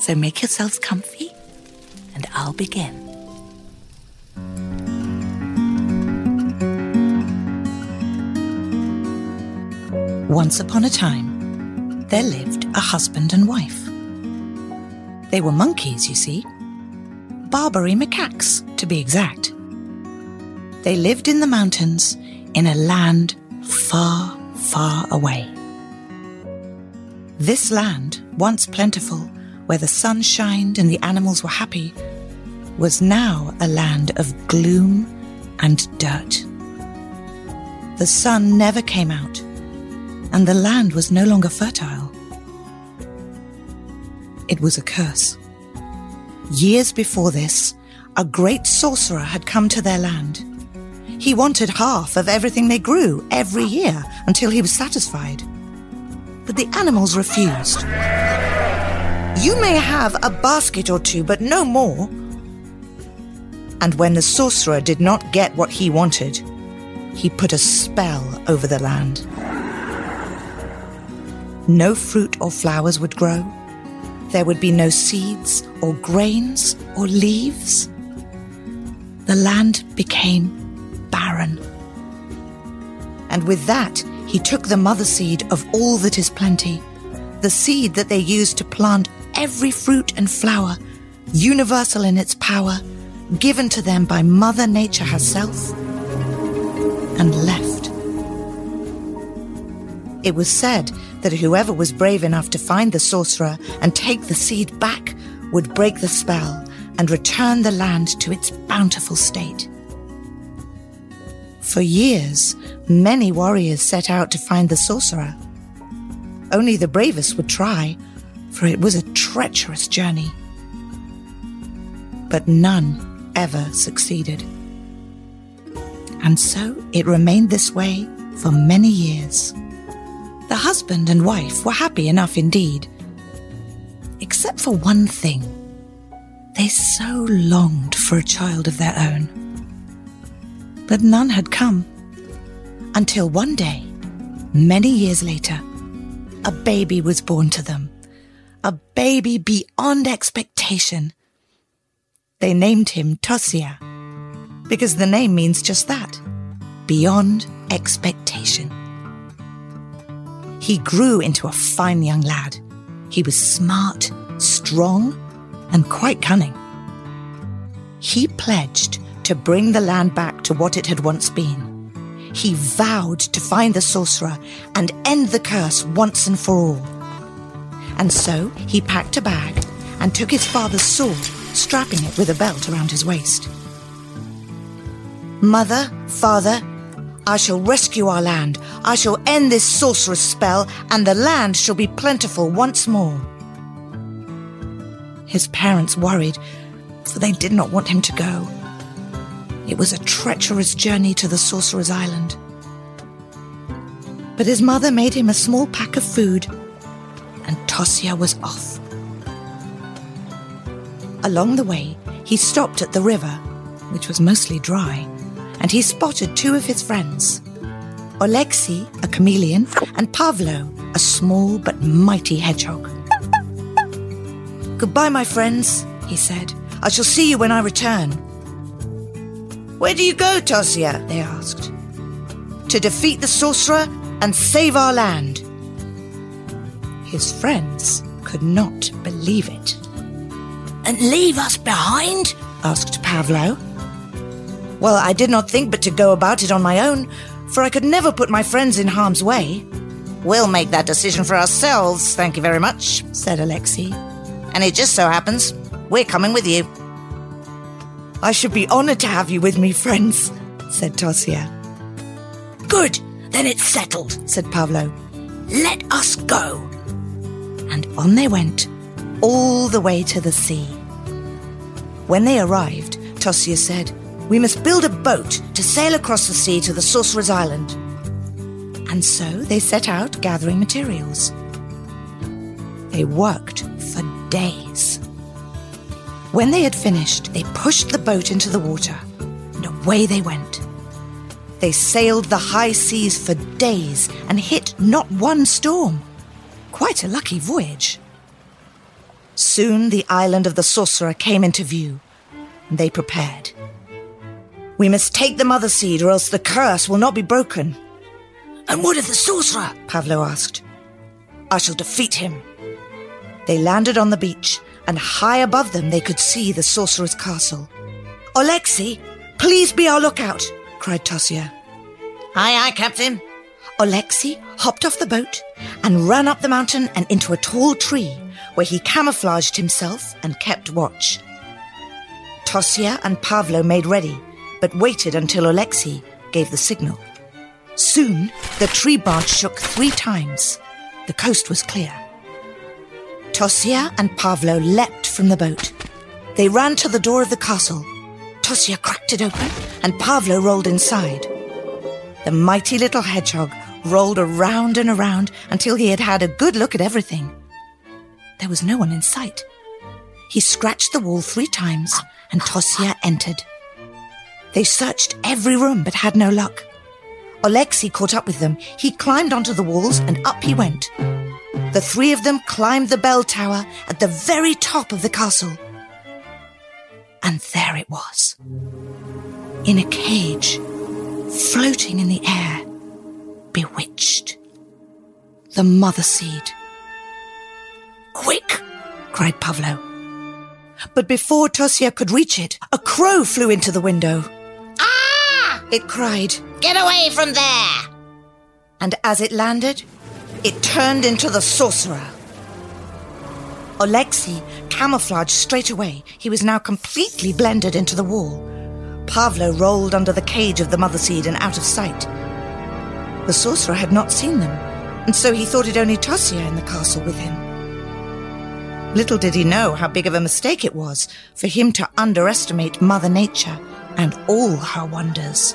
So make yourselves comfy, and I'll begin. Once upon a time, there lived a husband and wife. They were monkeys, you see. Barbary macaques, to be exact. They lived in the mountains in a land far, far away. This land, once plentiful, where the sun shined and the animals were happy, was now a land of gloom and dirt. The sun never came out, and the land was no longer fertile. It was a curse. Years before this, a great sorcerer had come to their land. He wanted half of everything they grew every year until he was satisfied. But the animals refused. You may have a basket or two, but no more. And when the sorcerer did not get what he wanted, he put a spell over the land. No fruit or flowers would grow. There would be no seeds or grains or leaves. The land became barren. And with that, he took the mother seed of all that is plenty, the seed that they use to plant every fruit and flower, universal in its power, given to them by Mother Nature herself, and left. It was said that whoever was brave enough to find the sorcerer and take the seed back would break the spell and return the land to its bountiful state. For years, many warriors set out to find the sorcerer. Only the bravest would try, for it was a treacherous journey. But none ever succeeded. And so it remained this way for many years. The husband and wife were happy enough indeed, except for one thing. They so longed for a child of their own. But none had come. Until one day, many years later, a baby was born to them. A baby beyond expectation. They named him Tosya, because the name means just that beyond expectation. He grew into a fine young lad. He was smart, strong, and quite cunning. He pledged to bring the land back to what it had once been. He vowed to find the sorcerer and end the curse once and for all. And so he packed a bag and took his father's sword, strapping it with a belt around his waist. Mother, father, I shall rescue our land. I shall end this sorcerer's spell, and the land shall be plentiful once more. His parents worried, for they did not want him to go. It was a treacherous journey to the sorcerer's island. But his mother made him a small pack of food, and Tosya was off. Along the way, he stopped at the river, which was mostly dry, and he spotted two of his friends Alexei, a chameleon, and Pavlo, a small but mighty hedgehog. Goodbye, my friends, he said. I shall see you when I return. Where do you go, Tosya? they asked. To defeat the sorcerer and save our land. His friends could not believe it. And leave us behind? asked Pavlo. Well, I did not think but to go about it on my own, for I could never put my friends in harm's way. We'll make that decision for ourselves, thank you very much, said Alexei. And it just so happens we're coming with you. I should be honored to have you with me, friends, said Tosya. Good, then it's settled, said Pavlo. Let us go. And on they went, all the way to the sea. When they arrived, Tosya said, We must build a boat to sail across the sea to the Sorcerer's Island. And so they set out gathering materials. They worked for days. When they had finished, they pushed the boat into the water, and away they went. They sailed the high seas for days and hit not one storm. Quite a lucky voyage. Soon the island of the sorcerer came into view, and they prepared. We must take the mother seed, or else the curse will not be broken. And what of the sorcerer? Pavlo asked. I shall defeat him. They landed on the beach, and high above them they could see the sorcerer's castle. Alexei, please be our lookout, cried Tosya. Aye, aye, Captain. Alexei hopped off the boat and ran up the mountain and into a tall tree where he camouflaged himself and kept watch. Tosya and Pavlo made ready, but waited until Alexei gave the signal. Soon, the tree branch shook three times. The coast was clear. Tosya and Pavlo leapt from the boat. They ran to the door of the castle. Tosya cracked it open, and Pavlo rolled inside. The mighty little hedgehog rolled around and around until he had had a good look at everything. There was no one in sight. He scratched the wall three times, and Tosya entered. They searched every room but had no luck. Alexei caught up with them. He climbed onto the walls and up he went. The three of them climbed the bell tower at the very top of the castle. And there it was. In a cage, floating in the air, bewitched. The mother seed. Quick! cried Pavlo. But before Tosya could reach it, a crow flew into the window. Ah! It cried. Get away from there! And as it landed, it turned into the sorcerer. Alexei camouflaged straight away. He was now completely blended into the wall. Pavlo rolled under the cage of the mother seed and out of sight. The sorcerer had not seen them, and so he thought it only Tosya in the castle with him. Little did he know how big of a mistake it was for him to underestimate Mother Nature and all her wonders.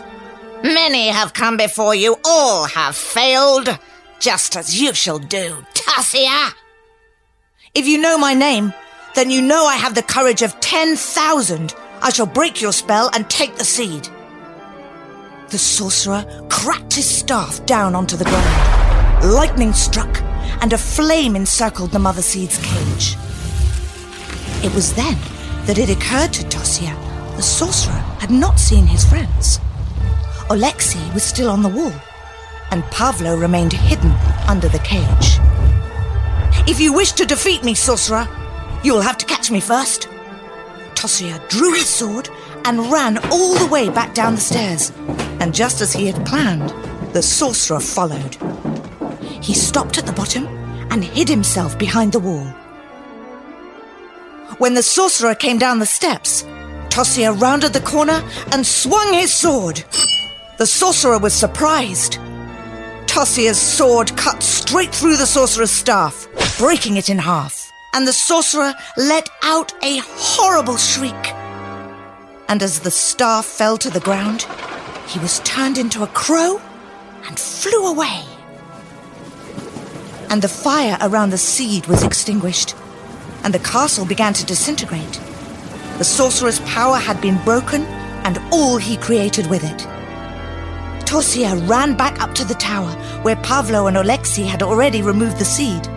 Many have come before you, all have failed, just as you shall do, Tosya. If you know my name, then you know I have the courage of 10,000. I shall break your spell and take the seed. The sorcerer cracked his staff down onto the ground. Lightning struck, and a flame encircled the mother seed's cage. It was then that it occurred to Tosya the sorcerer had not seen his friends. Alexei was still on the wall, and Pavlo remained hidden under the cage. If you wish to defeat me, sorcerer, you will have to catch me first. Tosya drew his sword and ran all the way back down the stairs. And just as he had planned, the sorcerer followed. He stopped at the bottom and hid himself behind the wall. When the sorcerer came down the steps, Tosya rounded the corner and swung his sword. The sorcerer was surprised. Tosya's sword cut straight through the sorcerer's staff, breaking it in half. And the sorcerer let out a horrible shriek. And as the staff fell to the ground, he was turned into a crow and flew away. And the fire around the seed was extinguished, and the castle began to disintegrate. The sorcerer's power had been broken, and all he created with it. Tosya ran back up to the tower, where Pavlo and Alexei had already removed the seed.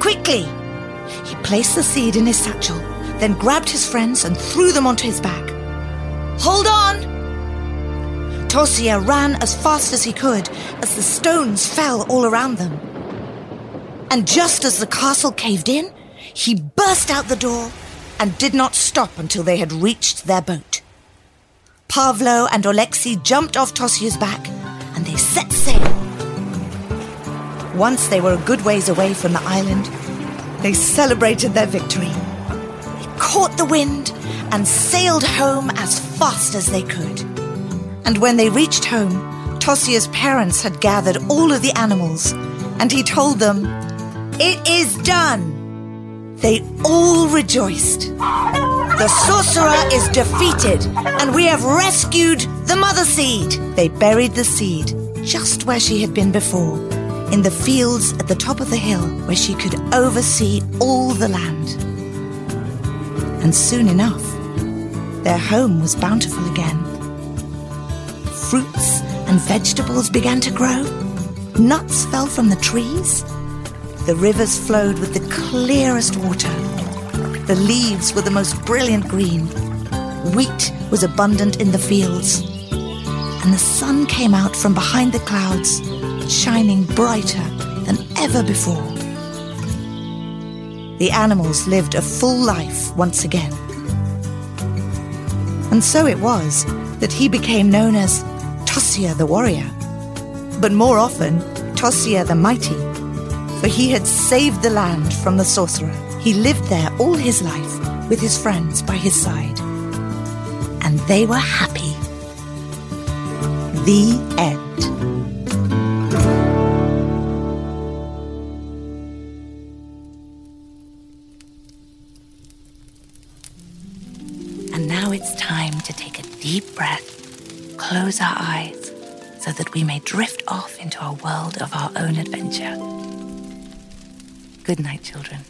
Quickly! He placed the seed in his satchel, then grabbed his friends and threw them onto his back. Hold on! Tosya ran as fast as he could as the stones fell all around them. And just as the castle caved in, he burst out the door and did not stop until they had reached their boat. Pavlo and Alexei jumped off Tosya's back and they set sail. Once they were a good ways away from the island, they celebrated their victory. Caught the wind and sailed home as fast as they could. And when they reached home, Tosya's parents had gathered all of the animals, and he told them, It is done! they all rejoiced. The sorcerer is defeated, and we have rescued the mother seed. They buried the seed just where she had been before, in the fields at the top of the hill where she could oversee all the land. And soon enough, their home was bountiful again. Fruits and vegetables began to grow. Nuts fell from the trees. The rivers flowed with the clearest water the leaves were the most brilliant green. Wheat was abundant in the fields. And the sun came out from behind the clouds, shining brighter than ever before. The animals lived a full life once again. And so it was that he became known as Tosya the warrior, but more often, Tosya the mighty, for he had saved the land from the sorcerer. He lived there all his life with his friends by his side. And they were happy. The end. Now it's time to take a deep breath, close our eyes, so that we may drift off into a world of our own adventure. Good night, children.